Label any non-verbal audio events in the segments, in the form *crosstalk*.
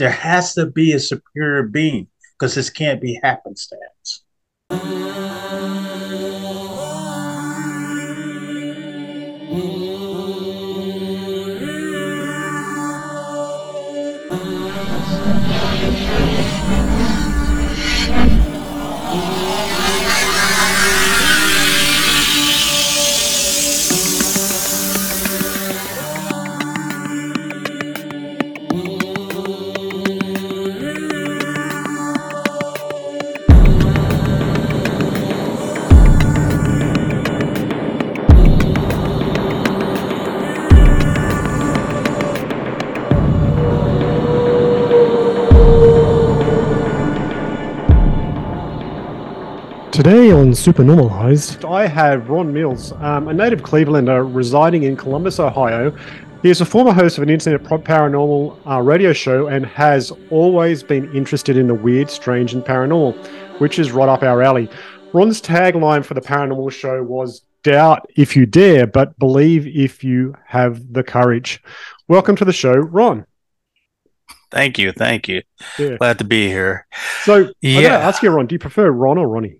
there has to be a superior being because this can't be happenstance. Today on Supernormalized, I have Ron Mills, um, a native Clevelander residing in Columbus, Ohio. He is a former host of an internet paranormal uh, radio show and has always been interested in the weird, strange, and paranormal, which is right up our alley. Ron's tagline for the paranormal show was Doubt if you dare, but believe if you have the courage. Welcome to the show, Ron. Thank you. Thank you. Yeah. Glad to be here. So, yeah. I ask you, Ron, do you prefer Ron or Ronnie?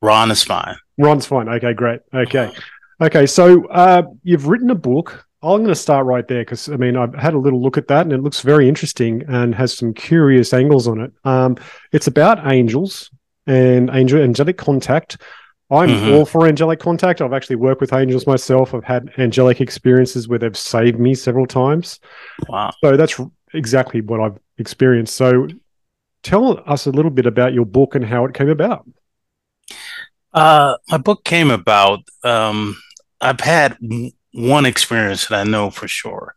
Ron is fine. Ron's fine. Okay, great. Okay. Okay, so uh, you've written a book. I'm going to start right there because I mean I've had a little look at that and it looks very interesting and has some curious angles on it. Um, it's about angels and angel angelic contact. I'm mm-hmm. all for angelic contact. I've actually worked with angels myself. I've had angelic experiences where they've saved me several times. Wow! So that's exactly what I've experienced. So tell us a little bit about your book and how it came about. Uh, my book came about. Um, I've had one experience that I know for sure,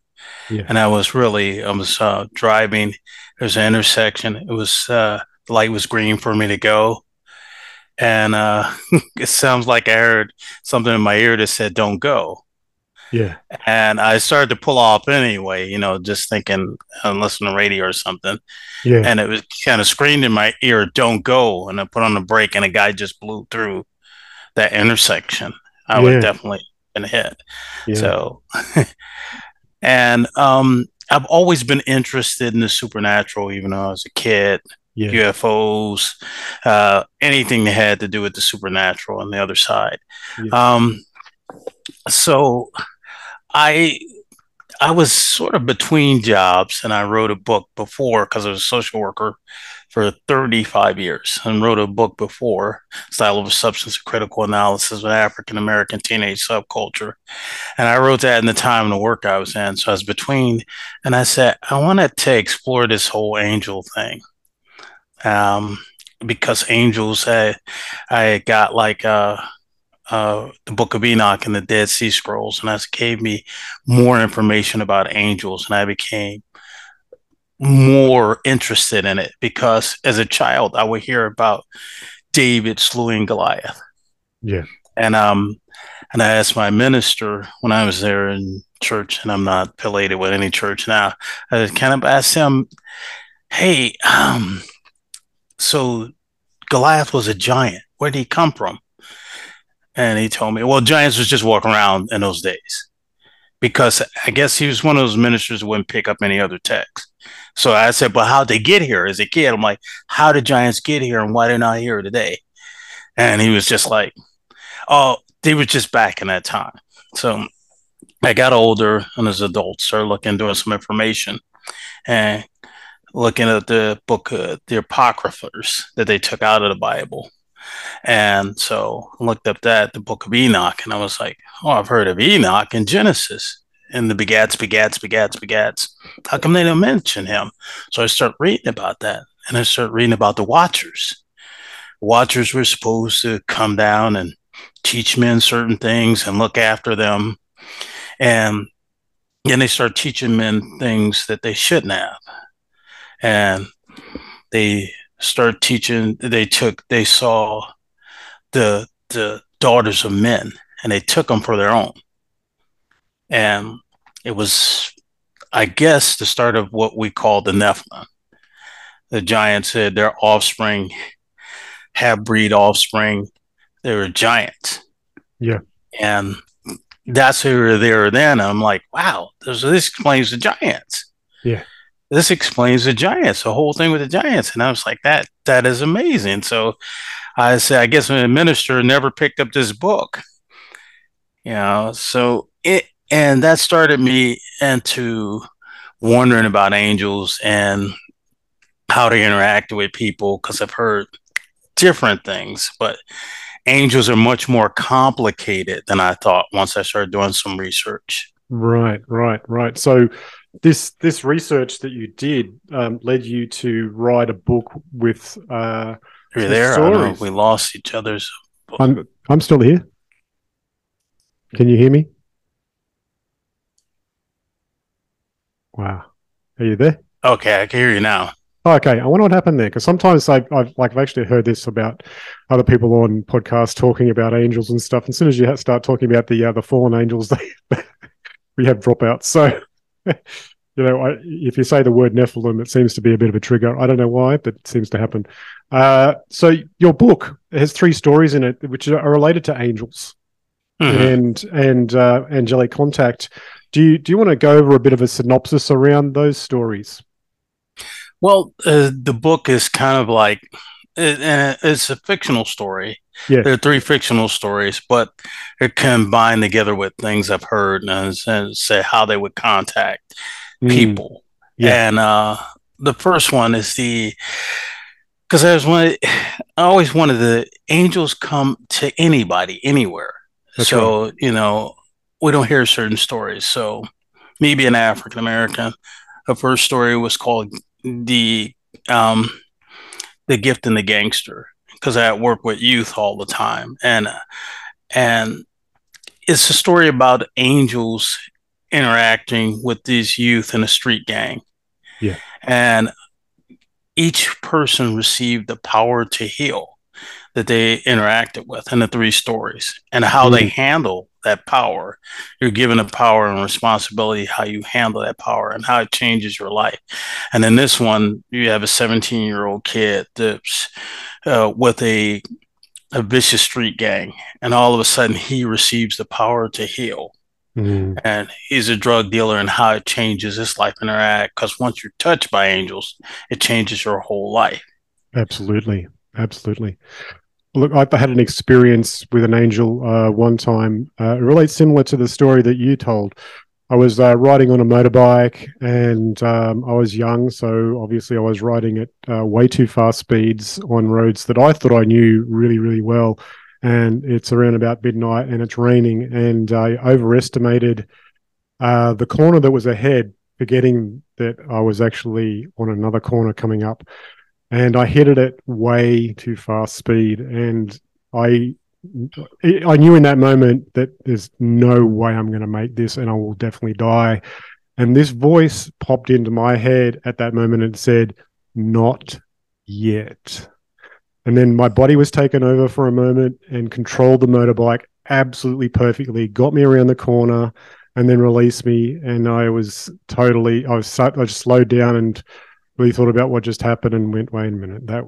yeah. and I was really I was uh, driving. There's an intersection. It was uh, the light was green for me to go, and uh, *laughs* it sounds like I heard something in my ear that said "Don't go." Yeah. And I started to pull off anyway, you know, just thinking I'm listening to radio or something. Yeah. And it was kind of screamed in my ear, don't go. And I put on the brake and a guy just blew through that intersection. I yeah. would definitely been hit. Yeah. So *laughs* and um I've always been interested in the supernatural, even though I was a kid. Yeah. UFOs, uh, anything that had to do with the supernatural on the other side. Um, so I I was sort of between jobs, and I wrote a book before because I was a social worker for 35 years and wrote a book before, Style of Substance and Critical Analysis of African American Teenage Subculture. And I wrote that in the time of the work I was in. So I was between, and I said, I wanted to explore this whole angel thing. Um, because angels, I, I got like, uh, uh, the Book of Enoch and the Dead Sea Scrolls, and that gave me more information about angels, and I became more interested in it because as a child I would hear about David slewing Goliath. Yeah. And um and I asked my minister when I was there in church, and I'm not affiliated with any church now. I kind of asked him, "Hey, um, so Goliath was a giant. Where did he come from?" And he told me, well, giants was just walking around in those days because I guess he was one of those ministers who wouldn't pick up any other text. So I said, but how'd they get here as a kid? I'm like, how did giants get here and why they're not here today? And he was just like, oh, they were just back in that time. So I got older and as adults started looking, doing some information and looking at the book, uh, the Apocryphers that they took out of the Bible and so I looked up that, the book of Enoch, and I was like, oh, I've heard of Enoch in Genesis and the begats, begats, begats, begats. How come they don't mention him? So I start reading about that, and I start reading about the Watchers. Watchers were supposed to come down and teach men certain things and look after them. And then they start teaching men things that they shouldn't have. And they started teaching they took they saw the the daughters of men and they took them for their own. And it was i guess the start of what we call the nephilim. The giants said their offspring have breed offspring. They were giants. Yeah. And that's who were there then. I'm like wow this, this explains the giants. Yeah this explains the giants, the whole thing with the giants. And I was like, that that is amazing. So I said, I guess my minister never picked up this book. You know, so it and that started me into wondering about angels and how they interact with people because I've heard different things, but angels are much more complicated than I thought once I started doing some research. Right, right, right. So this this research that you did um, led you to write a book with. Uh, Are you there? I we lost each other's. I'm I'm still here. Can you hear me? Wow, are you there? Okay, I can hear you now. Okay, I wonder what happened there because sometimes I've, I've like I've actually heard this about other people on podcasts talking about angels and stuff. And as soon as you start talking about the uh, the fallen angels, they *laughs* we have dropouts. So, *laughs* you know, I, if you say the word Nephilim, it seems to be a bit of a trigger. I don't know why, but it seems to happen. Uh, so, your book has three stories in it which are related to angels mm-hmm. and and uh, angelic contact. Do you do you want to go over a bit of a synopsis around those stories? Well, uh, the book is kind of like it, it's a fictional story. Yeah. There are three fictional stories, but they're combined together with things I've heard and, and say how they would contact mm. people. Yeah. And uh, the first one is the because I was one. I always wanted the angels come to anybody, anywhere. That's so you know, we don't hear certain stories. So me being African American, the first story was called the um, the gift and the gangster because I work with youth all the time, and and it's a story about angels interacting with these youth in a street gang. Yeah, and each person received the power to heal that they interacted with in the three stories and how mm-hmm. they handle that power. You're given a power and responsibility how you handle that power and how it changes your life. And in this one, you have a 17 year old kid that's uh, with a a vicious street gang, and all of a sudden he receives the power to heal. Mm-hmm. And he's a drug dealer, and how it changes his life and interact. Because once you're touched by angels, it changes your whole life. Absolutely, absolutely. Look, I had an experience with an angel uh, one time. Uh, it relates similar to the story that you told. I was uh, riding on a motorbike and um, I was young, so obviously I was riding at uh, way too fast speeds on roads that I thought I knew really, really well. And it's around about midnight and it's raining, and I overestimated uh, the corner that was ahead, forgetting that I was actually on another corner coming up and I hit it at way too fast speed, and I I knew in that moment that there's no way I'm going to make this, and I will definitely die. And this voice popped into my head at that moment and said, "Not yet." And then my body was taken over for a moment and controlled the motorbike absolutely perfectly. Got me around the corner, and then released me. And I was totally, I was, I just slowed down and really thought about what just happened and went, wait a minute, that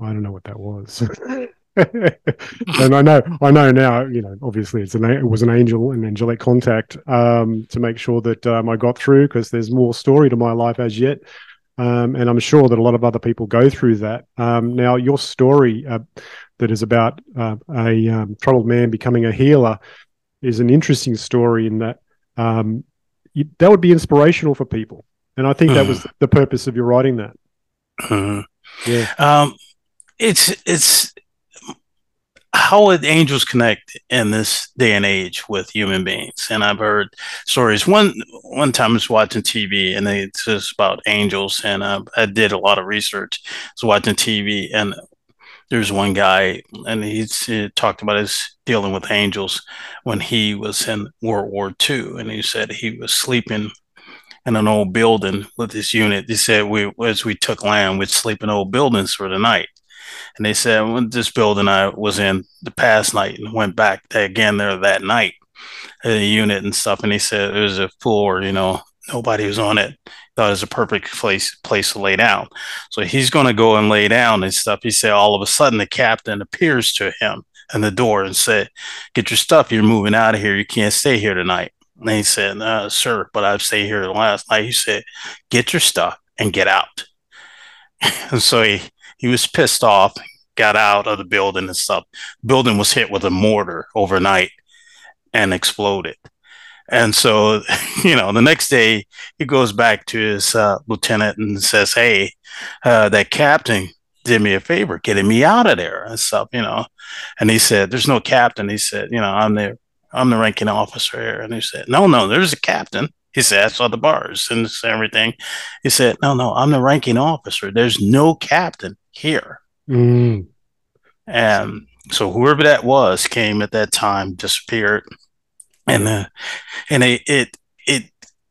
I don't know what that was. *laughs* and I know, I know now. You know, obviously, it's an it was an angel and angelic contact um, to make sure that um, I got through because there's more story to my life as yet, um, and I'm sure that a lot of other people go through that. Um, now, your story uh, that is about uh, a um, troubled man becoming a healer is an interesting story in that um, you, that would be inspirational for people and I think that was mm. the purpose of your writing that. Mm. Yeah. Um, it's it's how would angels connect in this day and age with human beings? And I've heard stories. One one time I was watching TV, and it's just about angels, and uh, I did a lot of research. I was watching TV, and there's one guy, and he's he talked about his dealing with angels when he was in World War II, and he said he was sleeping in an old building with this unit. They said we as we took land, we'd sleep in old buildings for the night. And they said when this building I was in the past night and went back again there that night, uh, the unit and stuff. And he said it was a floor, you know, nobody was on it. Thought it was a perfect place place to lay down. So he's going to go and lay down and stuff. He said all of a sudden the captain appears to him in the door and said, "Get your stuff. You're moving out of here. You can't stay here tonight." And he said, uh, sir, but I've stayed here the last night. He said, get your stuff and get out. *laughs* and so he, he was pissed off, got out of the building and stuff. building was hit with a mortar overnight and exploded. And so, *laughs* you know, the next day he goes back to his uh, lieutenant and says, Hey, uh, that captain did me a favor getting me out of there and stuff, you know. And he said, There's no captain. He said, You know, I'm the I'm the ranking officer here. And he said, No, no, there's a captain. He said, I saw the bars and everything. He said, No, no, I'm the ranking officer. There's no captain here. Mm. And so whoever that was came at that time, disappeared. And uh, and it, it it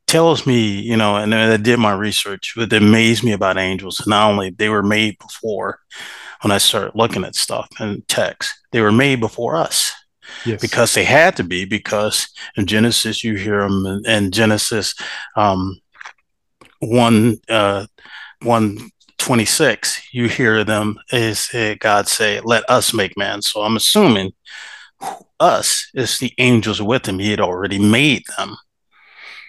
tells me, you know, and I did my research, what amazed me about angels, not only they were made before when I started looking at stuff and text, they were made before us. Yes. Because they had to be, because in Genesis, you hear them in, in Genesis um, 1, uh, 126, you hear them is uh, God say, let us make man. So I'm assuming us is the angels with him. He had already made them.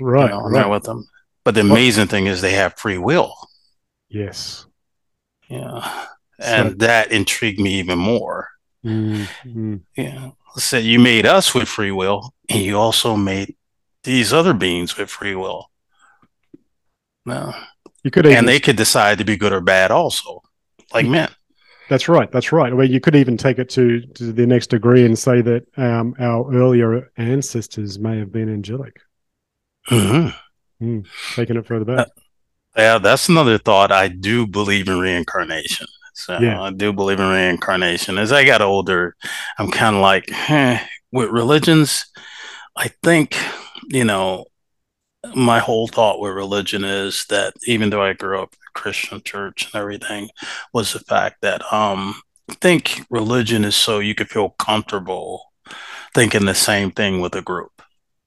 Right. You know, right. with them. But the amazing thing is they have free will. Yes. Yeah. And so, that intrigued me even more. Mm-hmm. Yeah. Said you made us with free will, and you also made these other beings with free will. No. You could even, and they could decide to be good or bad also, like men. That's right. That's right. Well, you could even take it to, to the next degree and say that um, our earlier ancestors may have been angelic. Mm-hmm. Mm, taking it further back. Uh, yeah, that's another thought. I do believe in reincarnation. So yeah. I do believe in reincarnation. As I got older, I'm kind of like, eh, with religions, I think, you know, my whole thought with religion is that even though I grew up in a Christian church and everything, was the fact that um, I think religion is so you could feel comfortable thinking the same thing with a group.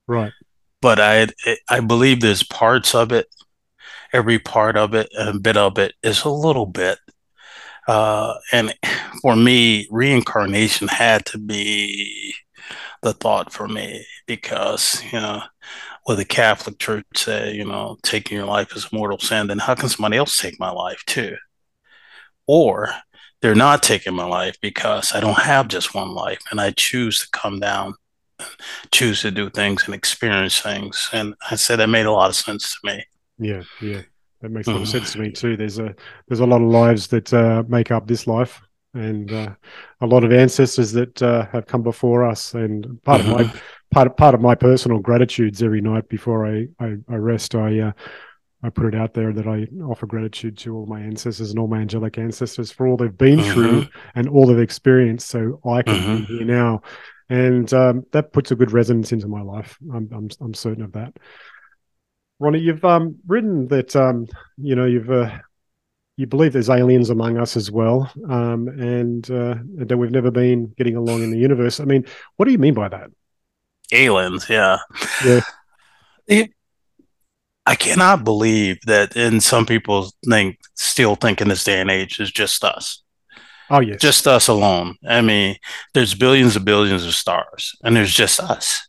Right but I I believe there's parts of it, every part of it, a bit of it is a little bit. Uh, and for me, reincarnation had to be the thought for me because you know, what the Catholic Church say, you know, taking your life is mortal sin, then how can somebody else take my life too? Or they're not taking my life because I don't have just one life and I choose to come down choose to do things and experience things. And I said that made a lot of sense to me. Yeah, yeah, that makes a lot of sense to me too. There's a there's a lot of lives that uh, make up this life, and uh, a lot of ancestors that uh, have come before us. And part mm-hmm. of my mm-hmm. part of, part of my personal gratitudes every night before I I, I rest, I. Uh, I put it out there that I offer gratitude to all my ancestors and all my angelic ancestors for all they've been mm-hmm. through and all they've experienced, so I can mm-hmm. be here now and um, that puts a good resonance into my life. I'm I'm, I'm certain of that. Ronnie, you've um, written that um, you know you've uh, you believe there's aliens among us as well, um, and uh, that we've never been getting along in the universe. I mean, what do you mean by that? Aliens, yeah, yeah. It, I cannot believe that, and some people think still think in this day and age is just us. Oh yes, just us alone. I mean, there's billions and billions of stars, and there's just us,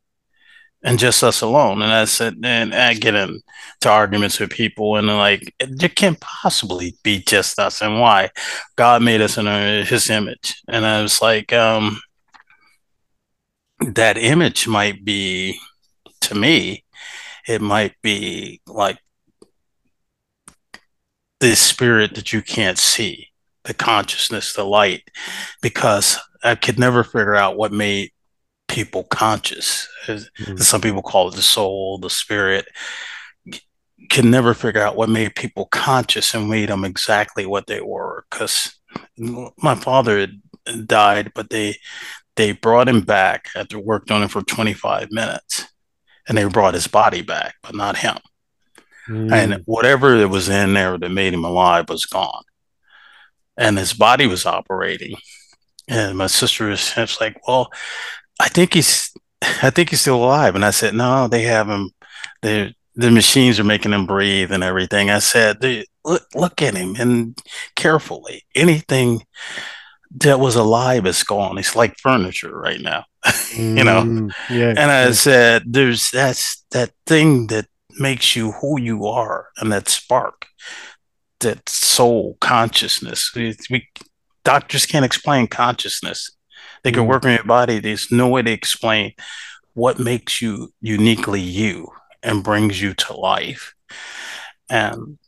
and just us alone. And I said, and I get into arguments with people, and like, there can't possibly be just us. And why? God made us in His image, and I was like, um, that image might be, to me, it might be like the spirit that you can't see the consciousness, the light, because I could never figure out what made people conscious. Mm-hmm. Some people call it the soul, the spirit. Can never figure out what made people conscious and made them exactly what they were. Because my father died, but they they brought him back after worked on him for 25 minutes, and they brought his body back, but not him. Mm. And whatever it was in there that made him alive was gone and his body was operating. And my sister was, was like, "Well, I think he's, I think he's still alive." And I said, "No, they have him. They the machines are making him breathe and everything." I said, "Look, look at him and carefully. Anything that was alive is gone. It's like furniture right now, *laughs* you know." Mm, yeah. And I yeah. said, "There's that's that thing that makes you who you are, and that spark." that soul consciousness. We, we doctors can't explain consciousness. They can Mm. work on your body. There's no way to explain what makes you uniquely you and brings you to life. And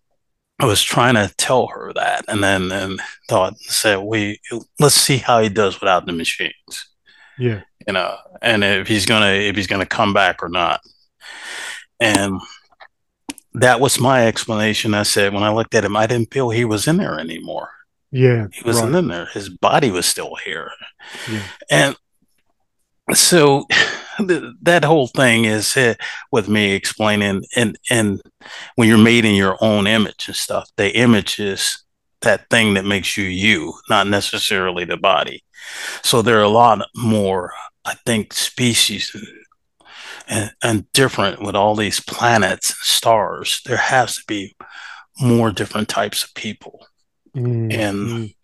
I was trying to tell her that, and then and thought said, "We let's see how he does without the machines." Yeah. you know, and if he's gonna if he's gonna come back or not. And that was my explanation. I said when I looked at him, I didn't feel he was in there anymore. Yeah. He wasn't right. in there. His body was still here. Yeah. And so *sighs* th- that whole thing is uh, with me explaining and and when you're made in your own image and stuff, the image is that thing that makes you you, not necessarily the body. So there are a lot more, I think, species and, and, and different with all these planets and stars. There has to be more different types of people. Mm, And mm,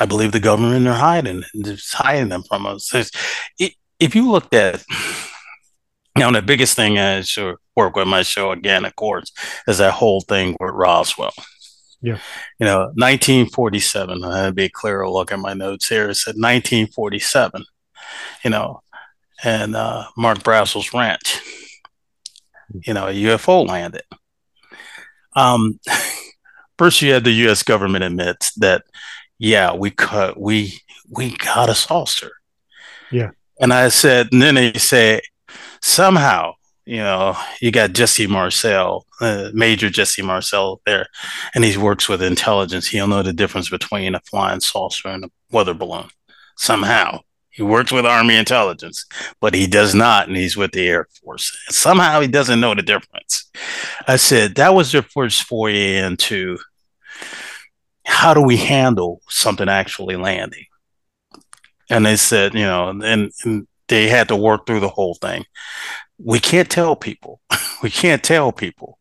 I believe the government are hiding, it's hiding them from us. It, if you looked at, now, the biggest thing I should work with my show again, of course, is that whole thing with Roswell. Yeah. You know, 1947, I had to be a clearer look at my notes here. It said 1947, you know, and uh, Mark Brazel's ranch, you know, a UFO landed. Um, *laughs* first, you had the U.S. government admit that, yeah, we cut, we we got a saucer. Yeah. And I said, and then they say, somehow, you know, you got Jesse Marcel, uh, Major Jesse Marcel there, and he works with intelligence. He'll know the difference between a flying saucer and a weather balloon. Somehow, he works with Army intelligence, but he does not, and he's with the Air Force. Somehow, he doesn't know the difference. I said that was their first foray into how do we handle something actually landing. And they said, you know, and, and they had to work through the whole thing. We can't tell people. *laughs* we can't tell people.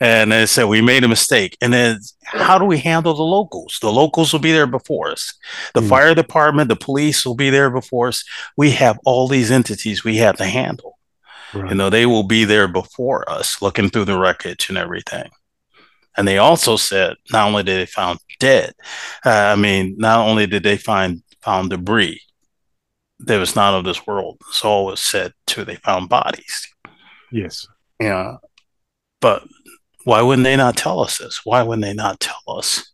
And they said we made a mistake. And then how do we handle the locals? The locals will be there before us. The Mm. fire department, the police will be there before us. We have all these entities we have to handle. right. You know, they will be there before us, looking through the wreckage and everything. And they also said not only did they found dead, uh, I mean, not only did they find found debris that was not of this world. It's was said too. They found bodies. yes. Yeah, but why wouldn't they not tell us this? Why wouldn't they not tell us?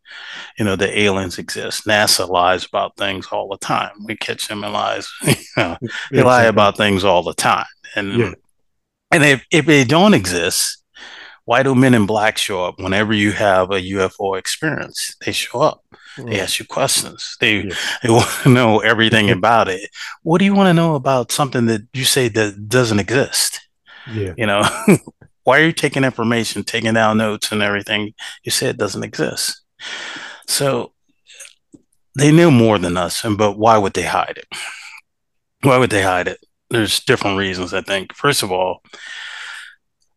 You know, the aliens exist. NASA lies about things all the time. We catch them in lies. *laughs* you know, they lie about things all the time. And Yeah. and if, if they don't exist, why do men in black show up whenever you have a UFO experience? They show up. They ask you questions. They Yes. they *laughs* want to know everything about it. What do you want to know about something that you say that doesn't exist? Yeah. You know, *laughs* why are you taking information, taking down notes and everything? You say it doesn't exist. So they knew more than us, and but why would they hide it? Why would they hide it? There's different reasons, I think. First of all,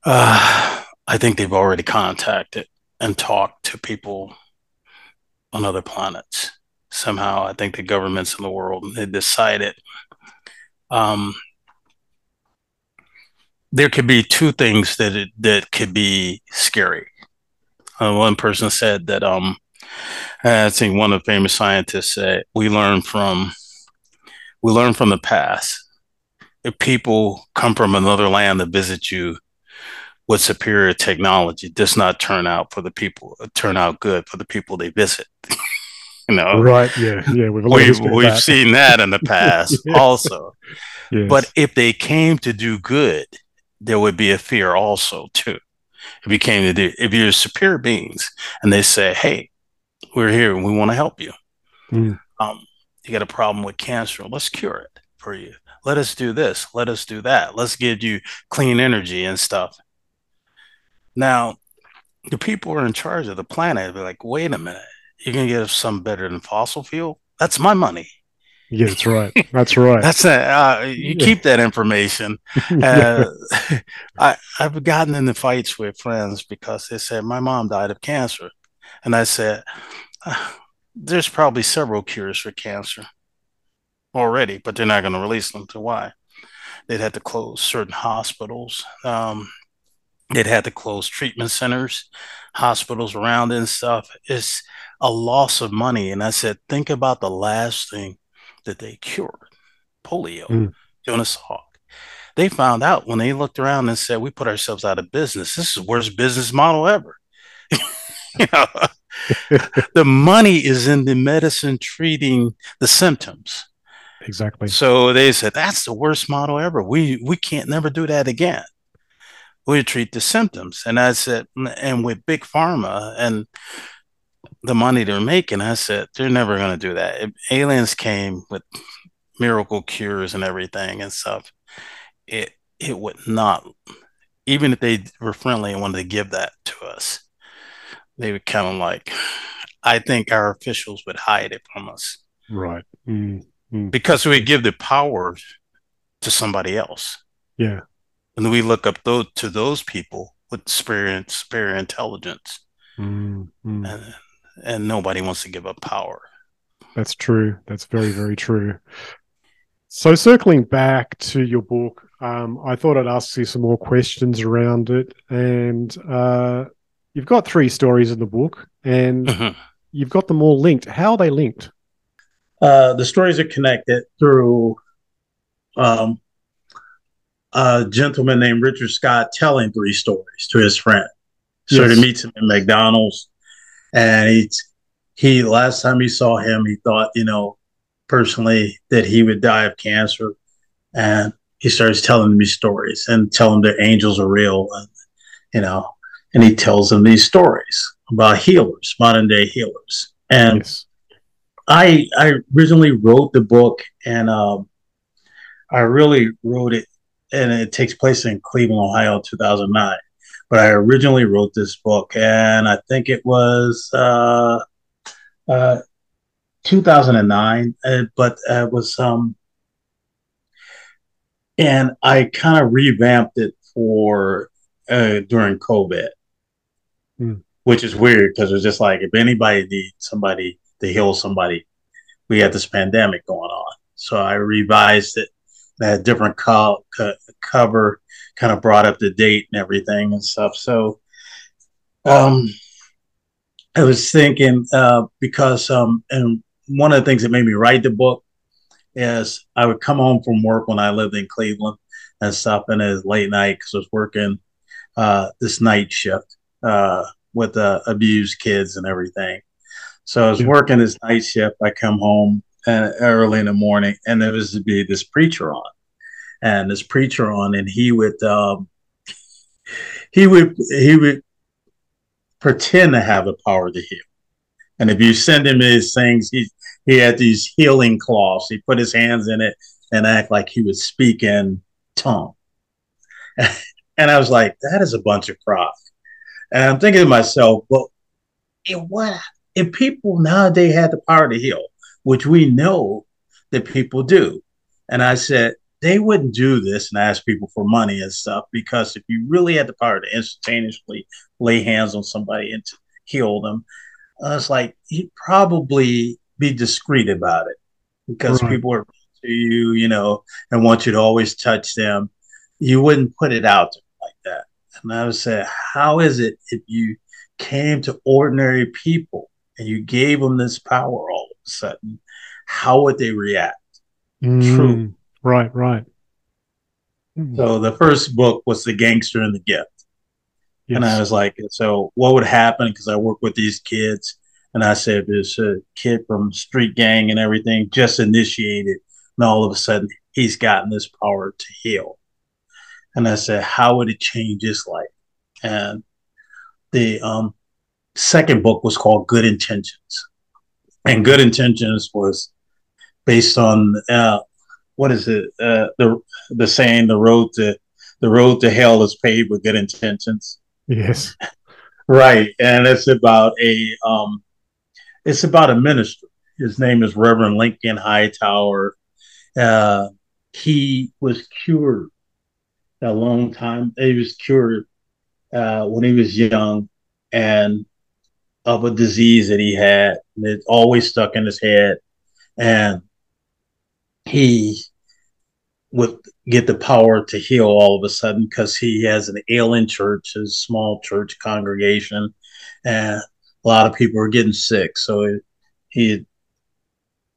uh, I think they've already contacted and talked to people on other planets. Somehow, I think the governments in the world they decided um, there could be two things that it, that could be scary. Uh, one person said that um, I think one of the famous scientists said we learn from we learn from the past. If people come from another land to visit you with superior technology, does not turn out for the people turn out good for the people they visit. *laughs* you know, Right. Yeah. Yeah. We've, a lot of we've we've that. seen that in the *laughs* past Yeah. also. Yes. But if they came to do good, there would be a fear also too. If you came to do, if you're superior beings and they say, "Hey, we're here and we want to help you," Mm. um, you got a problem with cancer, let's cure it for you. Let us do this. Let us do that. Let's give you clean energy and stuff. Now, the people who are in charge of the planet be like, "Wait a minute, you're gonna give us something better than fossil fuel? That's my money." yeah, that's right. That's right. *laughs* That's a, uh, you Yeah. keep that information. *laughs* Yeah. Uh, *laughs* I, I've gotten into fights with friends because they said my mom died of cancer, and I said "Ah, there's probably several cures for cancer already, but they're not going to release them. To why? They'd have to close certain hospitals. Um, It had to close treatment centers, hospitals around and stuff. It's a loss of money. And I said, think about the last thing that they cured polio, mm. Jonas Salk. They found out when they looked around and said, we put ourselves out of business. This is the worst business model ever. *laughs* you know, *laughs* the money is in the medicine treating the symptoms. Exactly. So they said that's the worst model ever. We we can't never do that again. We treat the symptoms. And I said, and with big pharma and the money they're making, I said they're never going to do that. If aliens came with miracle cures and everything and stuff, it it would not. Even if they were friendly and wanted to give that to us, they would kind of like, I think our officials would hide it from us. Right. Mm-hmm. Because we give the power to somebody else. Yeah. And we look up those to those people with spirit, spirit intelligence. Mm-hmm. And, and nobody wants to give up power. That's true. That's very, very true. So, circling back to your book, um, I thought I'd ask you some more questions around it. And uh, you've got three stories in the book, and mm-hmm. you've got them all linked. How are they linked? Uh, the stories are connected through um, a gentleman named Richard Scott telling three stories to his friend. So yes. he meets him in McDonald's, and he he last time he saw him, he thought you know personally that he would die of cancer, and he starts telling me stories and telling that angels are real, and you know and he tells them these stories about healers, modern day healers. And yes. I I originally wrote the book, and um, I really wrote it, and it takes place in Cleveland, Ohio, 2009. But I originally wrote this book, and I think it was uh, uh, 2009, uh, but it was um, and I kind of revamped it for uh, during COVID. Mm. Which is weird because it's just like if anybody needs somebody to heal somebody, we had this pandemic going on. So I revised it, had different co- co- cover, kind of brought up the date and everything and stuff. So um, I was thinking uh, because um, and one of the things that made me write the book is I would come home from work when I lived in Cleveland and stuff, and it was late night because I was working uh, this night shift, uh, with uh, abused kids and everything. So I was working this night shift. I come home uh, early in the morning, and there was to be this preacher on, and this preacher on, and he would um, he would he would pretend to have the power to heal. And if you send him his things, he he had these healing cloths. He put his hands in it and act like he would speak in tongue. *laughs* and I was like, that is a bunch of crap. And I'm thinking to myself, well, if what if people nowadays had the power to heal, which we know that people do, and I said they wouldn't do this and ask people for money and stuff because if you really had the power to instantaneously lay hands on somebody and heal them, I was like you'd probably be discreet about it because right. people are to you, you know, and want you to always touch them. You wouldn't put it out like that. And I would say, how is it if you came to ordinary people and you gave them this power all sudden? How would they react? Mm, True. Right, right. So the first book was The Gangster and the Gift. Yes. And I was like, so what would happen? Because I work with these kids. And I said, this a kid from street gang and everything just initiated. And all of a sudden, he's gotten this power to heal. And I said, how would it change his life? And the um, second book was called Good Intentions. And Good Intentions was based on uh, what is it? Uh, the the saying the road to the road to hell is paved with good intentions. Yes. right. And it's about a um it's about a minister. His name is Reverend Lincoln Hightower. Uh, he was cured a long time. He was cured uh, when he was young and of a disease that he had. It always stuck in his head. And he, would get the power to heal all of a sudden because he has an ailing church, a small church congregation, and a lot of people are getting sick. So he,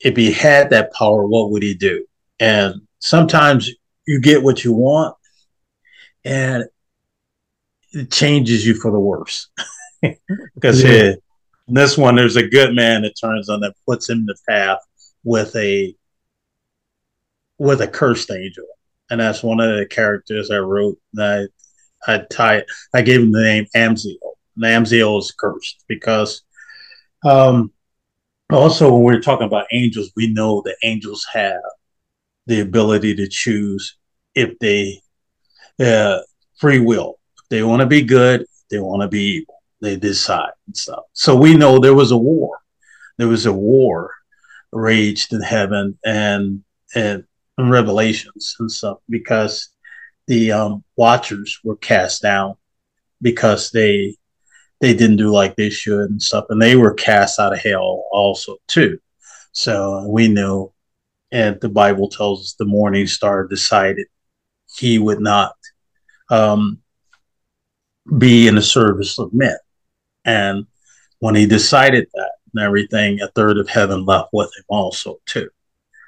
if he had that power, what would he do? And sometimes you get what you want, and it changes you for the worse. *laughs* *laughs* Because yeah. this one, there's a good man that turns on that puts him in the path with a with a cursed angel, and that's one of the characters I wrote. I I tie I gave him the name Amziel. And Amziel is cursed because um, also when we're talking about angels, we know that angels have the ability to choose if they uh, free will. If they want to be good, they want to be evil. They decide and stuff. So we know there was a war. There was a war raged in heaven and and and revelations and stuff because the um, watchers were cast down because they they didn't do like they should and stuff and they were cast out of hell also too so we know and the bible tells us the morning star decided he would not um, be in the service of men and when he decided that and everything a third of heaven left with him also too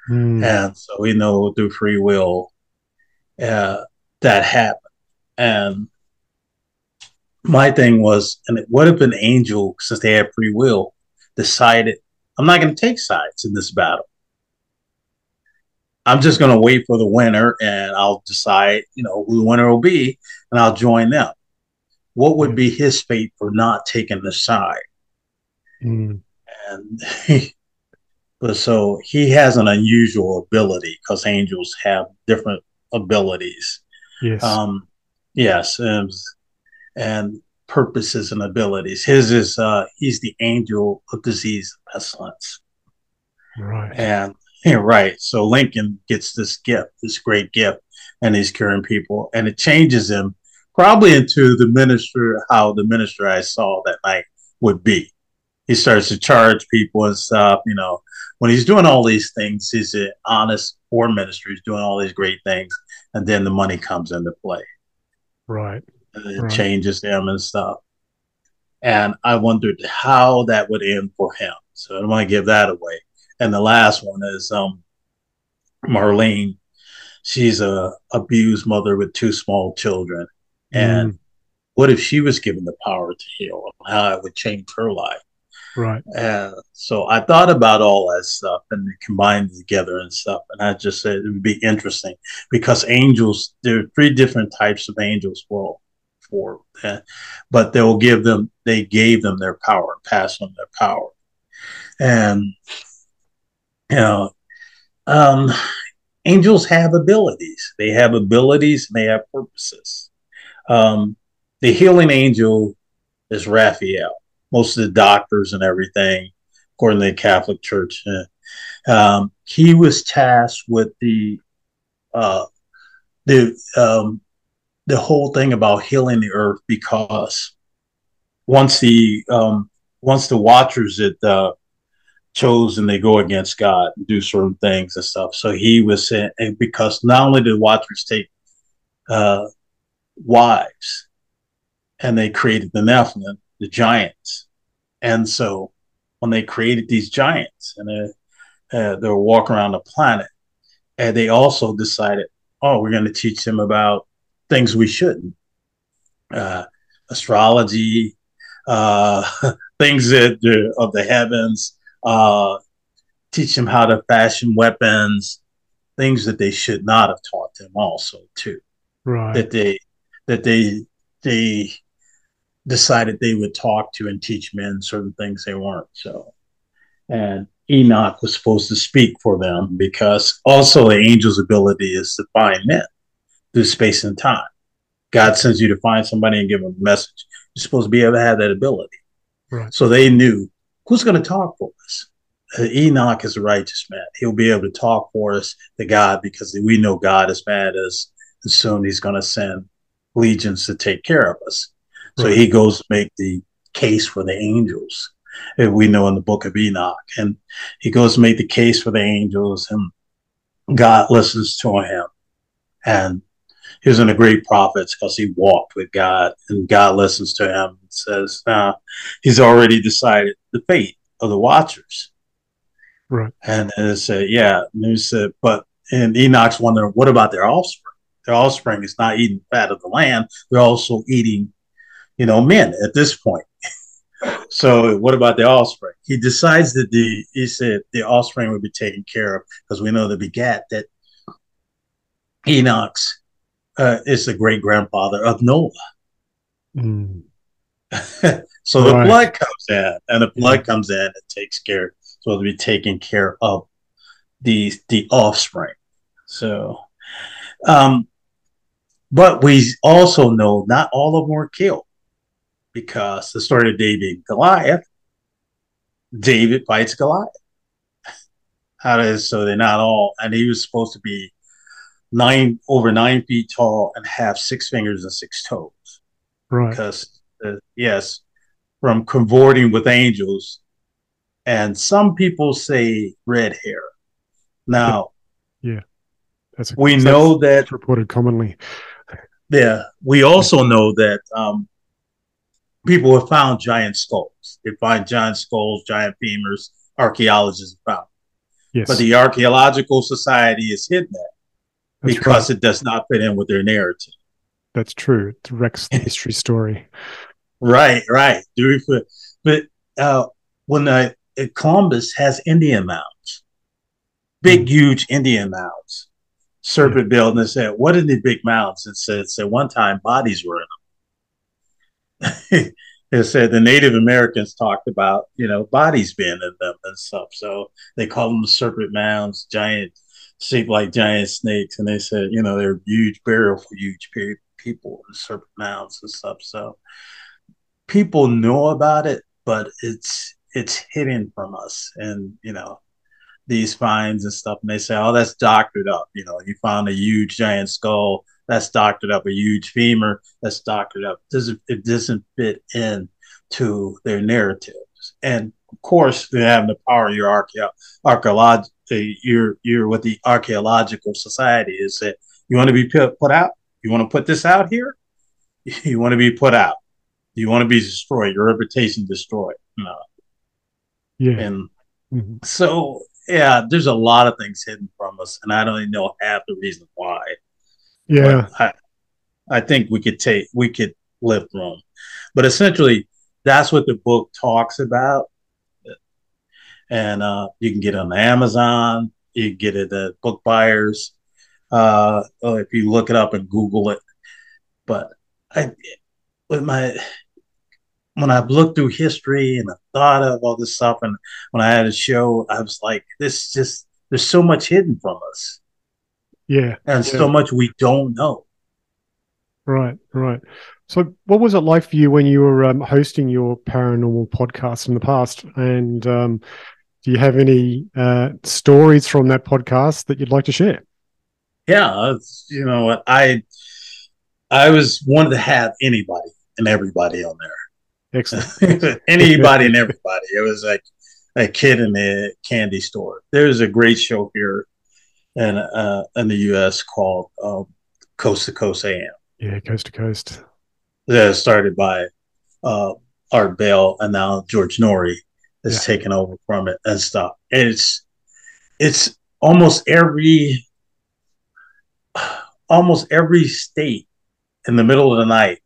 Mm. And so we know through free will uh, that happened. And my thing was, and what if an angel, since they had free will, decided, I'm not going to take sides in this battle. I'm just going to wait for the winner and I'll decide, you know, who the winner will be and I'll join them. What would be his fate for not taking the side? Mm. And *laughs* But so he has an unusual ability because angels have different abilities. Yes. Um, yes. And, and purposes and abilities. His is, uh, he's the angel of disease and pestilence. Right. And, yeah, right. So Lincoln gets this gift, this great gift, and he's curing people. And it changes him probably into the minister, how the minister I saw that night would be. He starts to charge people and stuff, you know, when he's doing all these things, he's an honest poor minister. He's doing all these great things, and then the money comes into play. Right. And it right. changes him and stuff. And I wondered how that would end for him. So I don't want to give that away. And the last one is um, Marlene. She's a abused mother with two small children. And mm. what if she was given the power to heal? How it would change her life. Right. And so I thought about all that stuff and combined together and stuff. And I just said it would be interesting because angels, there are three different types of angels. Well, four, but they'll give them, they gave them their power, and pass them their power. And, you know, um, angels have abilities. They have abilities and they have purposes. Um, the healing angel is Raphael most of the doctors and everything, according to the Catholic Church. Um, he was tasked with the uh, the um, the whole thing about healing the earth because once the um, once the watchers that uh, chose and they go against God and do certain things and stuff. So he was saying because not only did watchers take uh, wives and they created the Nephilim, the giants. And so when they created these giants and they, uh, they were walking around the planet, and they also decided, oh, we're going to teach them about things we shouldn't. Uh, astrology, uh, *laughs* things that of the heavens, uh, teach them how to fashion weapons, things that they should not have taught them also too. Right. That they that they they decided they would talk to and teach men certain things they weren't. So, and Enoch was supposed to speak for them because also the angel's ability is to find men through space and time. God sends you to find somebody and give them a message. You're supposed to be able to have that ability. Right. So they knew who's going to talk for us. Uh, Enoch is a righteous man. He'll be able to talk for us to God because we know God is mad as, as soon he's going to send legions to take care of us. So he goes to make the case for the angels. We know in the book of Enoch. And he goes to make the case for the angels, and God listens to him. and he was in the great prophets because he walked with God and God listens to him and says, uh, he's already decided the fate of the watchers. Right. And it said, yeah. And he said, but, and Enoch's wondering, what about their offspring? Their offspring is not eating fat of the land. They're also eating, you know, men at this point. *laughs* so what about the offspring? He decides that the, he said the offspring would be taken care of because we know the begat that Enoch's uh, is the great grandfather of Noah. Mm. *laughs* so the right. blood comes in, and the blood yeah. comes in and takes care. So to be taking care of the the offspring. So, um, but we also know not all of them were killed because the story of David and Goliath. David fights Goliath. How does so they're not all, and he was supposed to be nine over nine feet tall and have six fingers and six toes. Right. Because uh, yes, from cavorting with angels, and some people say red hair. Now, yeah, that's we that's know that reported commonly. Yeah, we also know that um, people have found giant skulls. They find giant skulls, giant femurs. Archaeologists have found, yes. but the archaeological society has hidden that that's because right. it does not fit in with their narrative. That's true. It wrecks the history story. *laughs* Right, right. But uh, when uh, Columbus has Indian mounds, big, mm. huge Indian mounds, serpent built, and they said, "What are the big mounds?" And said, "Said one time bodies were in them." *laughs* it said the Native Americans talked about you know bodies being in them and stuff, so they called them serpent mounds, giant shaped like giant snakes, and they said, you know, they're huge burial for huge people and serpent mounds and stuff. So people know about it, but it's it's hidden from us, and you know these finds and stuff, and they say, oh, that's doctored up. You know, you found a huge giant skull. That's doctored up. A huge femur. That's doctored up. It doesn't it doesn't fit in to their narratives, and of course, they have the power of your archaeological you're you're what the archaeological society is that you want to be put, put out you want to put this out here *laughs* you want to be put out you want to be destroyed your reputation destroyed no yeah and mm-hmm. so yeah there's a lot of things hidden from us and i don't even know half the reason why yeah I, I think we could take we could live through them but essentially that's what the book talks about and uh, you can get it on Amazon. You can get it at book buyers. Uh, if you look it up and Google it. But I, with my, when I've looked through history and I thought of all this stuff, and when I had a show, I was like, this just there's so much hidden from us. Yeah, and yeah. so much we don't know. Right, right. So, what was it like for you when you were um, hosting your paranormal podcast in the past? And um, do you have any uh, stories from that podcast that you'd like to share? Yeah, you know what I I was wanted to have anybody and everybody on there. Excellent. *laughs* anybody and everybody. It was like a kid in a candy store. There's a great show here in uh, in the U.S. called um, Coast to Coast AM. Yeah, Coast to Coast. Yeah, started by uh, Art Bell and now George Noory has yeah. taken over from it and stuff. And it's it's almost every *sighs* almost every state in the middle of the night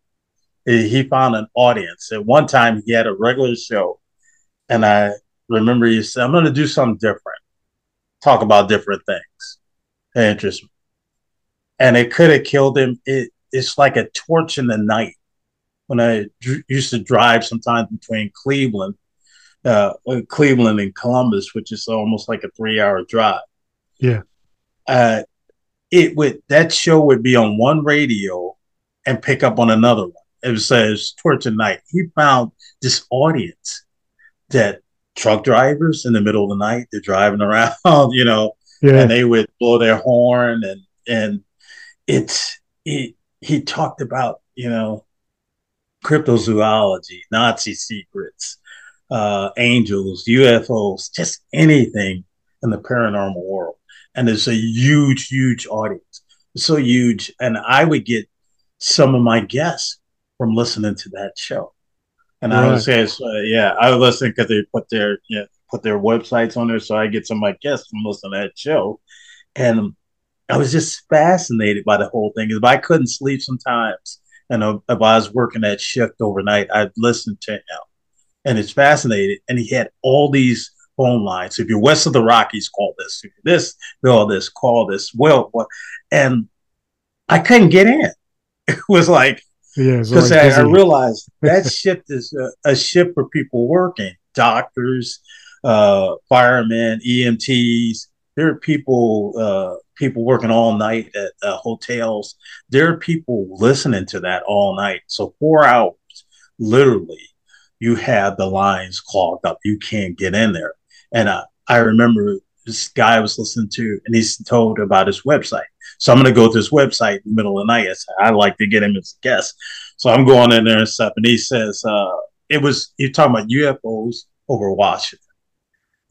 he found an audience. At one time he had a regular show and I remember he said, I'm gonna do something different. Talk about different things. That interest me. And it could have killed him. It, it's like a torch in the night. When I used to drive sometimes between Cleveland uh, Cleveland and Columbus, which is almost like a three hour drive. Yeah. Uh, it would that show would be on one radio and pick up on another one. It says towards the night. He found this audience that truck drivers in the middle of the night, they're driving *laughs* around, you know, yeah. and they would blow their horn and and it's he he talked about, you know, cryptozoology, Nazi secrets, uh, angels, UFOs, just anything in the paranormal world. And there's a huge, huge audience. so huge, and I would get some of my guests from listening to that show. And right. I would say, uh, yeah, I would listen because they put their know, put their websites on there, so I get some of my guests from listening to that show, and I was just fascinated by the whole thing. If I couldn't sleep sometimes, and if I was working that shift overnight, I'd listen to him, and it's fascinating. And he had all these phone lines. If you're west of the Rockies, call this. If you're this, call this. Call this. Well, and I couldn't get in. *laughs* It was like yeah, because I, I, realized *laughs* that shift is a, a shift for people working, doctors, uh, firemen, EMTs. There are people uh, people working all night at uh, hotels. There are people listening to that all night. So four hours, literally, you have the lines clogged up. You can't get in there. And uh, I remember this guy was listening to, and he's told about his website. So I'm going to go to his website in the middle of the night. I said, I'd like to get him as a guest. So I'm going in there and stuff. And he says, uh, it was, you're talking about UFOs over Washington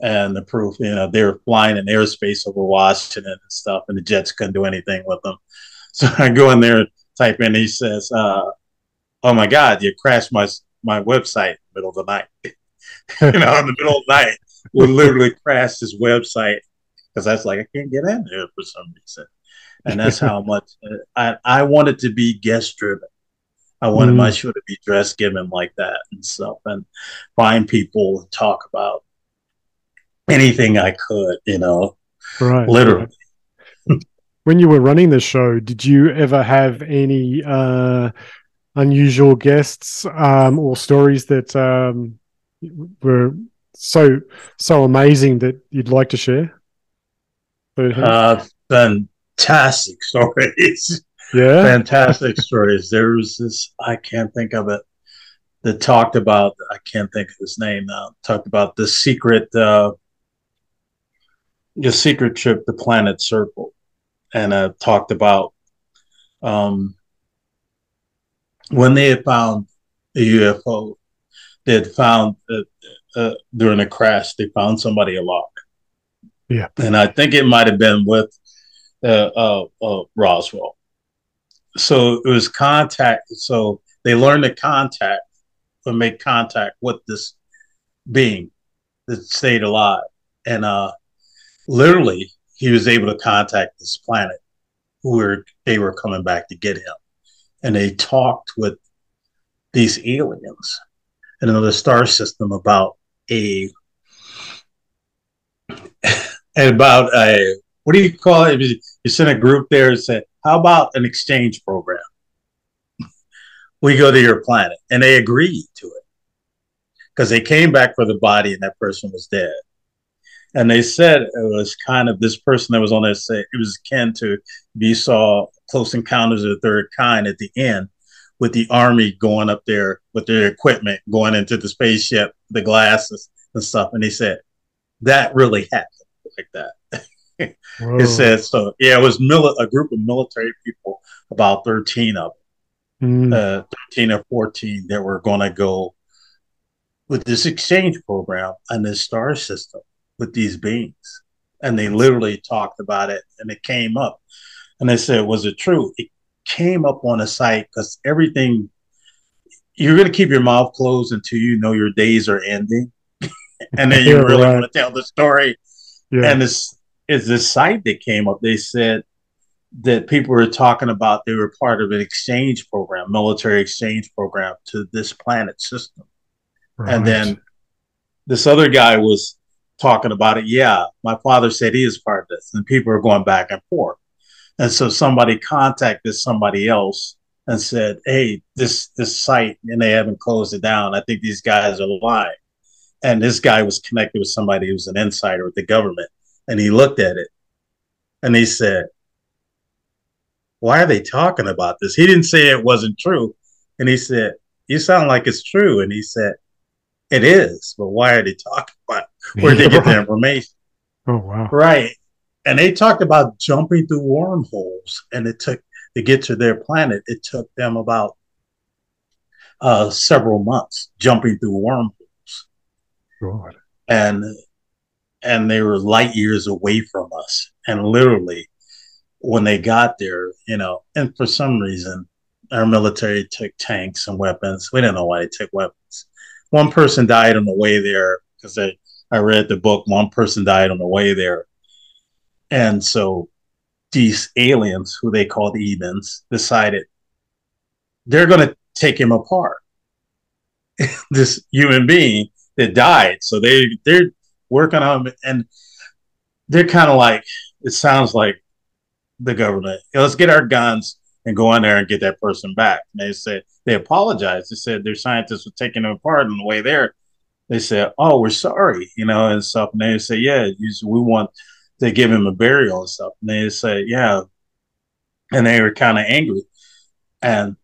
and the proof, you know, they were flying in airspace over Washington and stuff, and the jets couldn't do anything with them. *laughs* So I go in there, type in, he says, uh, "Oh my God, you crashed my my website middle of the night." *laughs* you know, in the middle of the night, we literally crashed his website because I was like, I can't get in there for some reason, and that's *laughs* how much uh, I I wanted to be guest driven. I wanted mm. my show to be dress given like that and stuff, and find people and talk about anything I could, you know, right, literally. Right. *laughs* when you were running the show, did you ever have any uh, unusual guests um, or stories that um, were so so amazing that you'd like to share? Uh, fantastic *laughs* stories. Yeah, fantastic stories. There was this I can't think of it that talked about I can't think of his name now. Talked about the secret uh, the secret trip to Planet Serpo, and uh, talked about um, when they had found a UFO, they had found uh, uh, during a crash, they found somebody alive. Yeah, and I think it might have been with uh, uh, uh, Roswell. So it was contact. So they learned to contact or make contact with this being that stayed alive, and uh, literally he was able to contact this planet who they were coming back to get him and they talked with these aliens in another star system about a and *laughs* about a what do you call it you sent a group there and said how about an exchange program? *laughs* We go to your planet and they agreed to it. Because they came back for the body and that person was dead. And they said it was kind of this person that was on there say it was akin to saw close encounters of the third kind at the end with the army going up there with their equipment going into the spaceship the glasses and stuff. And he said that really happened like that it said so yeah it was mili- a group of military people about 13 of them mm. uh, 13 or 14 that were going to go with this exchange program and this star system with these beings. And they literally talked about it and it came up. And they said, Was it true? It came up on a site because everything, you're going to keep your mouth closed until you know your days are ending. *laughs* and then you *laughs* really right. want to tell the story. Yeah. And this is this site that came up. They said that people were talking about they were part of an exchange program, military exchange program to this planet system. Right. And then this other guy was talking about it. Yeah, my father said he is part of this, and people are going back and forth. And so somebody contacted somebody else and said, "Hey, this this site, and they haven't closed it down. I think these guys are lying." And this guy was connected with somebody who's an insider with the government, and he looked at it, and he said, "Why are they talking about this?" He didn't say it wasn't true, and he said, "You sound like it's true," and he said, "It is, but why are they talking about?" It? where they get *laughs* the information. Oh wow! Right, and they talked about jumping through wormholes, and it took to get to their planet. It took them about uh, several months jumping through wormholes. God. And and they were light years away from us, and literally, when they got there, you know, and for some reason, our military took tanks and weapons. We didn't know why they took weapons. One person died on the way there because I, I read the book. One person died on the way there. And so these aliens, who they called Ebens, decided they're going to take him apart. *laughs* this human being that died. So they they're working on him, and they're kind of like it sounds like the government. Let's get our guns and go in there and get that person back. And they said they apologized. They said their scientists were taking them apart on the way there. They said, "Oh, we're sorry," you know, and stuff. And they say, "Yeah, we want to give him a burial and stuff." And they say, "Yeah," and they were kind of angry. And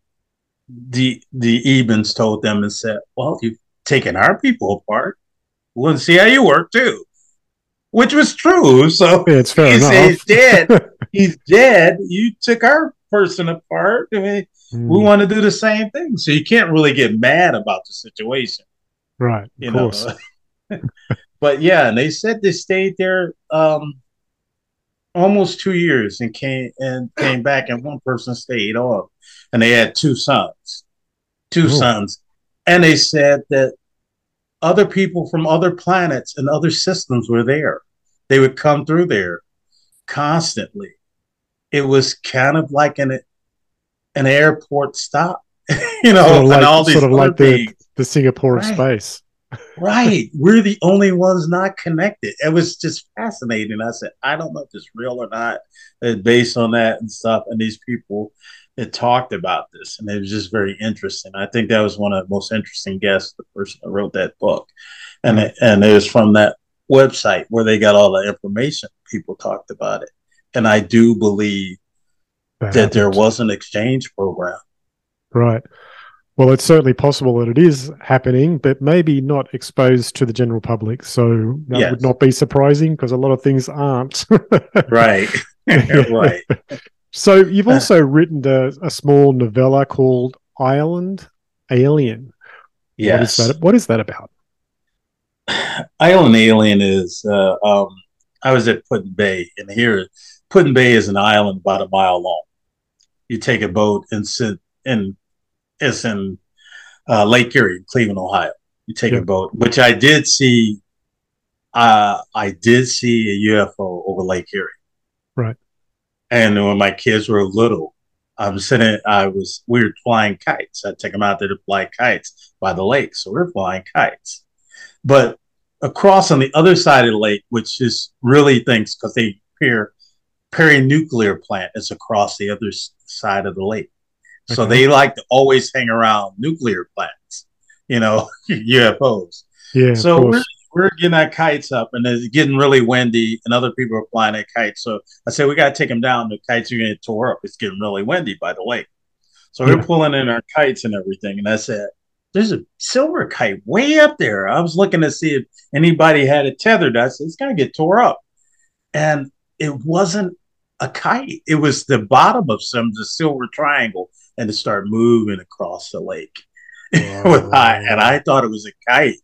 the the Ebens told them and said, "Well, you've taken our people apart. We'll see how you work too," which was true. So *laughs* yeah, it's fair he's, he's dead. *laughs* he's dead. You took our person apart. I mean, mm. we hmm. want to do the same thing. So you can't really get mad about the situation, right? You know. *laughs* but yeah, and they said they stayed there um, almost two years and came and came back, and one person stayed on and they had two sons, two sons, and they said that other people from other planets and other systems were there. They would come through there constantly. It was kind of like an an airport stop, *laughs* you know, sort of like, and all these sort of like the, the Singapore right. space. right. *laughs* We're the only ones not connected. It was just fascinating. I said, I don't know if it's real or not, uh, based on that and stuff. And these people it talked about this, and it was just very interesting. I think that was one of the most interesting guests, the person that wrote that book, and it, and it was from that website where they got all the information. People talked about it, and I do believe that, that there was an exchange program. Right. Well, it's certainly possible that it is happening, but maybe not exposed to the general public. So that yes. would not be surprising because a lot of things aren't. *laughs* right. *laughs* right. *laughs* So you've uh, also written a, a, small novella called Island Alien. Yes. What is that? What is that about? Island Alien is uh, um, I was at Put-in-Bay, and here Put-in-Bay is an island about a mile long. You take a boat and sit in it's in uh, Lake Erie, Cleveland, Ohio. You take a boat, which I did see. Uh, I did see a UFO over Lake Erie. Right. And when my kids were little, I was sitting, I was, we were flying kites. I'd take them out there to fly kites by the lake. So we are flying kites. But across on the other side of the lake, which is really things because they appear Perry nuclear plant is across the other side of the lake. Okay. So they like to always hang around nuclear plants, you know, *laughs* UFOs. Yeah. So we're we're getting our kites up and it's getting really windy and other people are flying their kites. So I said, we got to take them down. The kites are going to tore up. It's getting really windy by the way. So yeah. we're pulling in our kites and everything. And I said, there's a silver kite way up there. I was looking to see if anybody had it tethered. I said, it's going to get tore up. And it wasn't a kite. It was the bottom of some the silver triangle and it started moving across the lake. *laughs* Wow. and I thought it was a kite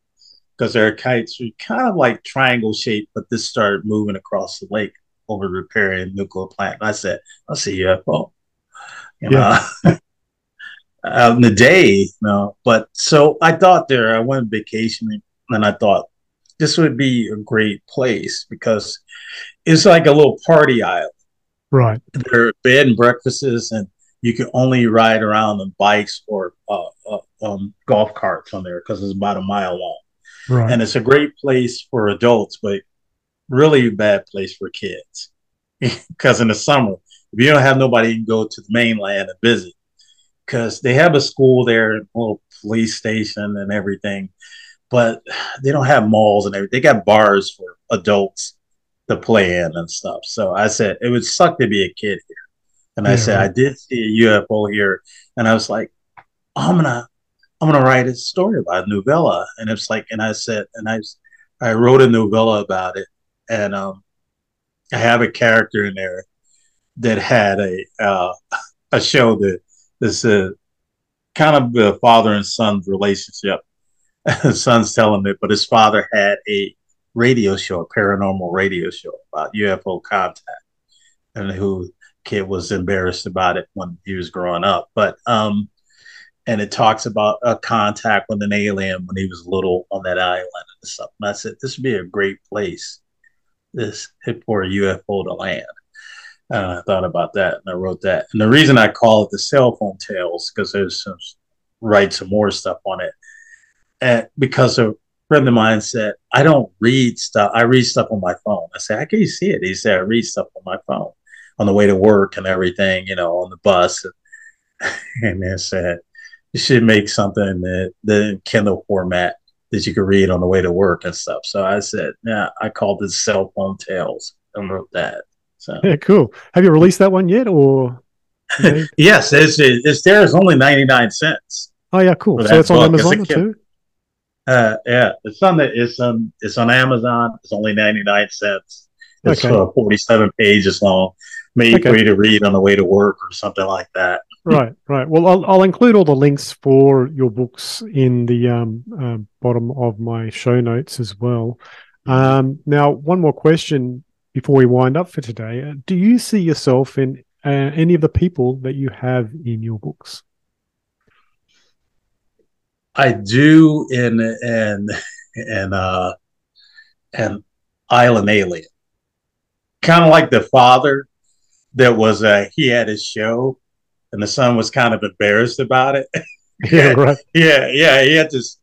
because their kites are kind of like triangle shaped, but this started moving across the lake over the Perry nuclear plant. And I said, I'll see UFO. You yeah. know, *laughs* out in the day, you know. But so I thought there, I went vacationing and I thought this would be a great place because it's like a little party island. Right. There are bed and breakfasts and you can only ride around on bikes or uh, uh, um, golf carts on there because it's about a mile long. Right. And it's a great place for adults, but really bad place for kids. *laughs* Because in the summer, if you don't have nobody, you can go to the mainland and visit. Because they have a school there, a little police station and everything, but they don't have malls and everything. They got bars for adults to play in and stuff. So I said it would suck to be a kid here. And I said, right. I did see a UFO here. And I was like, I'm gonna I'm gonna write a story about a novella. And it's like, and I said, and I, I wrote a novella about it, and um, I have a character in there that had a uh, a show that this uh, kind of a father and son relationship. *laughs* son's telling it, but his father had a radio show, a paranormal radio show about UFO contact, and who kid was embarrassed about it when he was growing up. But um, and it talks about a contact with an alien when he was little on that island and stuff. And I said this would be a great place, this for a UFO to land. And I thought about that and I wrote that. And the reason I call it the cell phone tales because there's some write some more stuff on it. And because a friend of mine said, I don't read stuff. I read stuff on my phone. I said, How can you see it? He said, I read stuff on my phone on the way to work and everything, you know, on the bus. *laughs* And, and they said, You should make something that the Kindle format that you could read on the way to work and stuff. So I said, Yeah, I called it Cell Phone Tales and wrote that. So yeah, cool. Have you released that one yet, or? *laughs* yes, it's, it's there. It's only ninety nine cents. Oh yeah, cool. So it's on Amazon too. Uh, yeah, it's on the it's on it's on Amazon. It's only ninety nine cents. It's okay. uh, forty seven pages long, made okay. for you to read on the way to work or something like that. Right, right. Well, I'll, I'll include all the links for your books in the um, uh, bottom of my show notes as well. Um, now, one more question before we wind up for today. Uh, do you see yourself in uh, any of the people that you have in your books? I do in in in uh an Island Alien. Kind of like the father that was uh he had his show and the son was kind of embarrassed about it. *laughs* yeah, right. yeah, yeah. He had this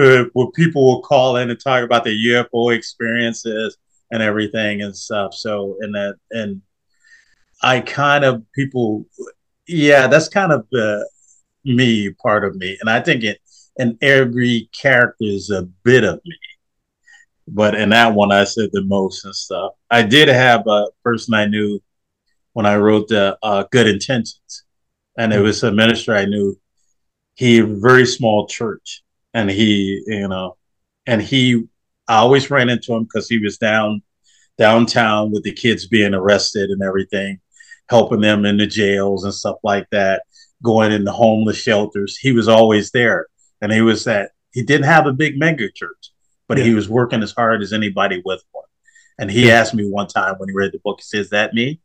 uh, where people will call in and talk about their UFO experiences and everything and stuff. So and that and I kind of people, yeah, that's kind of uh, me, part of me, and I think it and every character is a bit of me. But in that one, I said the most and stuff. I did have a person I knew when I wrote the uh, Good Intentions, and it was a minister I knew. He very small church, and he, you know, and he, I always ran into him because he was down downtown with the kids being arrested and everything, helping them in the jails and stuff like that, going in the homeless shelters. He was always there and he was that he didn't have a big mega church, but yeah. he was working as hard as anybody with one. And he yeah. asked me one time when he read the book, he says, "That me?"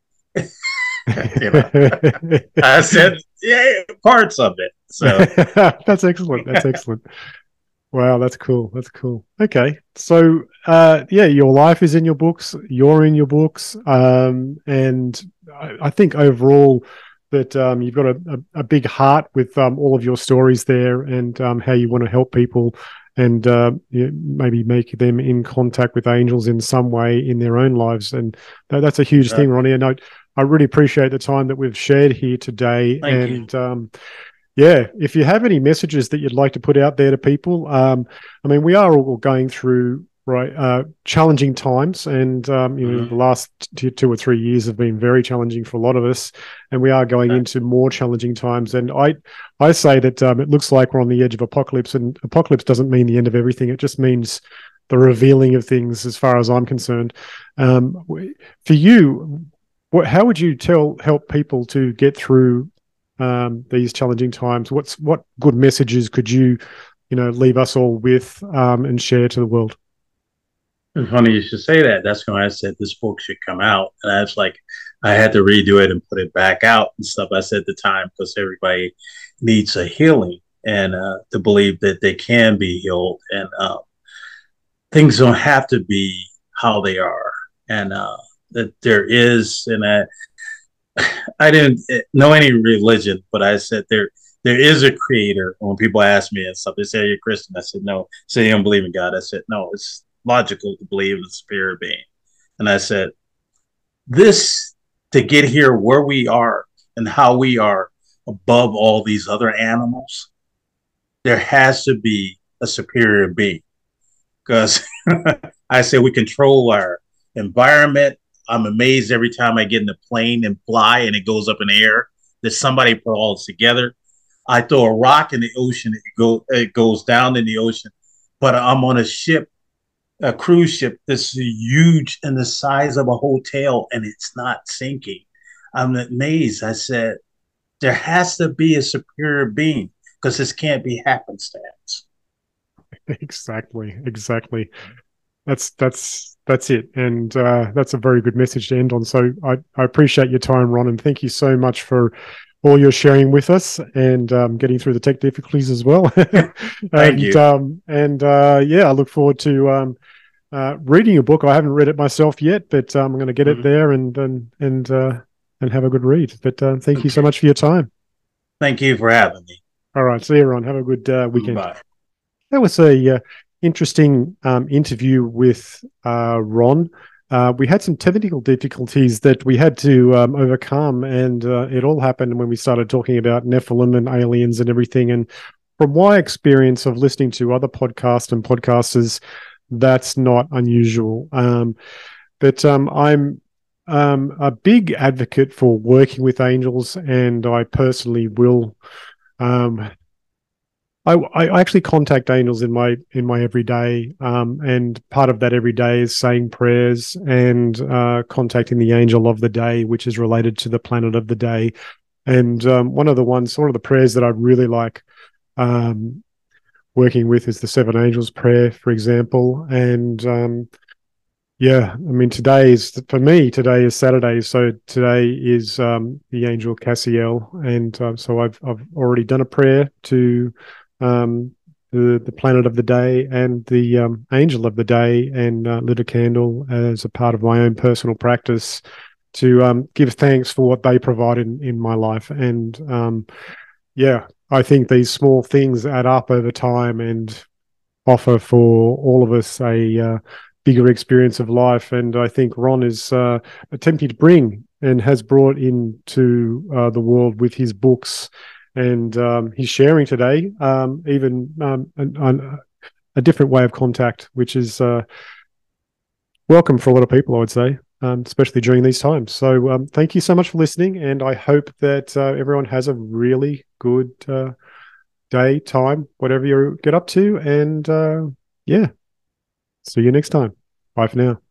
*laughs* I said, "Yeah, parts of it." So *laughs* that's excellent. That's excellent. Wow, that's cool. That's cool. Okay, so uh, yeah, your life is in your books. You're in your books, um, and I, I think overall that um, you've got a, a, a, big heart with um, all of your stories there and um, how you want to help people and uh, maybe make them in contact with angels in some way in their own lives. And that, that's a huge thing, Ronnie. And I, I really appreciate the time that we've shared here today. Thank and um, yeah, if you have any messages that you'd like to put out there to people, um, I mean, we are all going through right? Uh, challenging times, and um, you know, mm-hmm. the last two, two, or three years have been very challenging for a lot of us, and we are going into more challenging times. And I, I say that um, it looks like we're on the edge of apocalypse, and apocalypse doesn't mean the end of everything; it just means the revealing of things, as far as I'm concerned. Um, for you, what, how would you tell help people to get through um, these challenging times? What's what good messages could you, you know, leave us all with um, and share to the world? Funny you should say that. That's when I said this book should come out. And I was like, I had to redo it and put it back out and stuff. I said the time because everybody needs a healing and uh, to believe that they can be healed and uh, things don't have to be how they are. And uh, that there is, and I, *sighs* I didn't know any religion, but I said there there is a creator. When people ask me and stuff, they say, Are you Christian? I said, No. Say you don't believe in God. I said, No, it's logical to believe in the spirit being. And I said, this to get here where we are and how we are above all these other animals, there has to be a superior being. Because *laughs* I say we control our environment. I'm amazed every time I get in a plane and fly and it goes up in the air that somebody put all this together. I throw a rock in the ocean, it, go, it goes down in the ocean, but I'm on a ship a cruise ship that's huge and the size of a hotel and it's not sinking. I'm amazed. I said, there has to be a superior being because this can't be happenstance. *laughs* Exactly. Exactly. that's that's that's it, and uh, that's a very good message to end on. So I, I appreciate your time, Ron, and thank you so much for all your sharing with us and um, getting through the tech difficulties as well. *laughs* Thank and, you. Um, and uh, yeah, I look forward to um, uh, reading your book. I haven't read it myself yet, but um, I'm going to get Mhm. it there and and and uh, and have a good read. But uh, thank you so much for your time. Thank you for having me. All right, see you, Ron. Have a good uh, weekend. Bye. That was a uh, interesting um, interview with uh, Ron. Uh, we had some technical difficulties that we had to um, overcome, and uh, it all happened when we started talking about Nephilim and aliens and everything. And from my experience of listening to other podcasts and podcasters, that's not unusual. Um, but um, I'm um, a big advocate for working with angels, and I personally will. Um, I, I actually contact angels in my in my everyday, um, and part of that every day is saying prayers and uh, contacting the angel of the day, which is related to the planet of the day. And um, one of the ones, one of the prayers that I really like um, working with is the Seven Angels prayer, for example. And um, yeah, I mean, today is for me. Today is Saturday, so today is um, the angel Cassiel, and uh, so I've I've already done a prayer to um, the the planet of the day and the um, angel of the day, and uh, lit a candle as a part of my own personal practice to um, give thanks for what they provide in in my life. And um, yeah, I think these small things add up over time and offer for all of us a uh, bigger experience of life. And I think Ron is uh, attempting to bring and has brought into uh, the world with his books and um, he's sharing today um, even um, an, an, a different way of contact, which is uh, welcome for a lot of people, I would say. Um, especially during these times. So, um, thank you so much for listening, and I hope that uh, everyone has a really good uh, day, time, whatever you get up to, and uh, yeah, see you next time. Bye for now.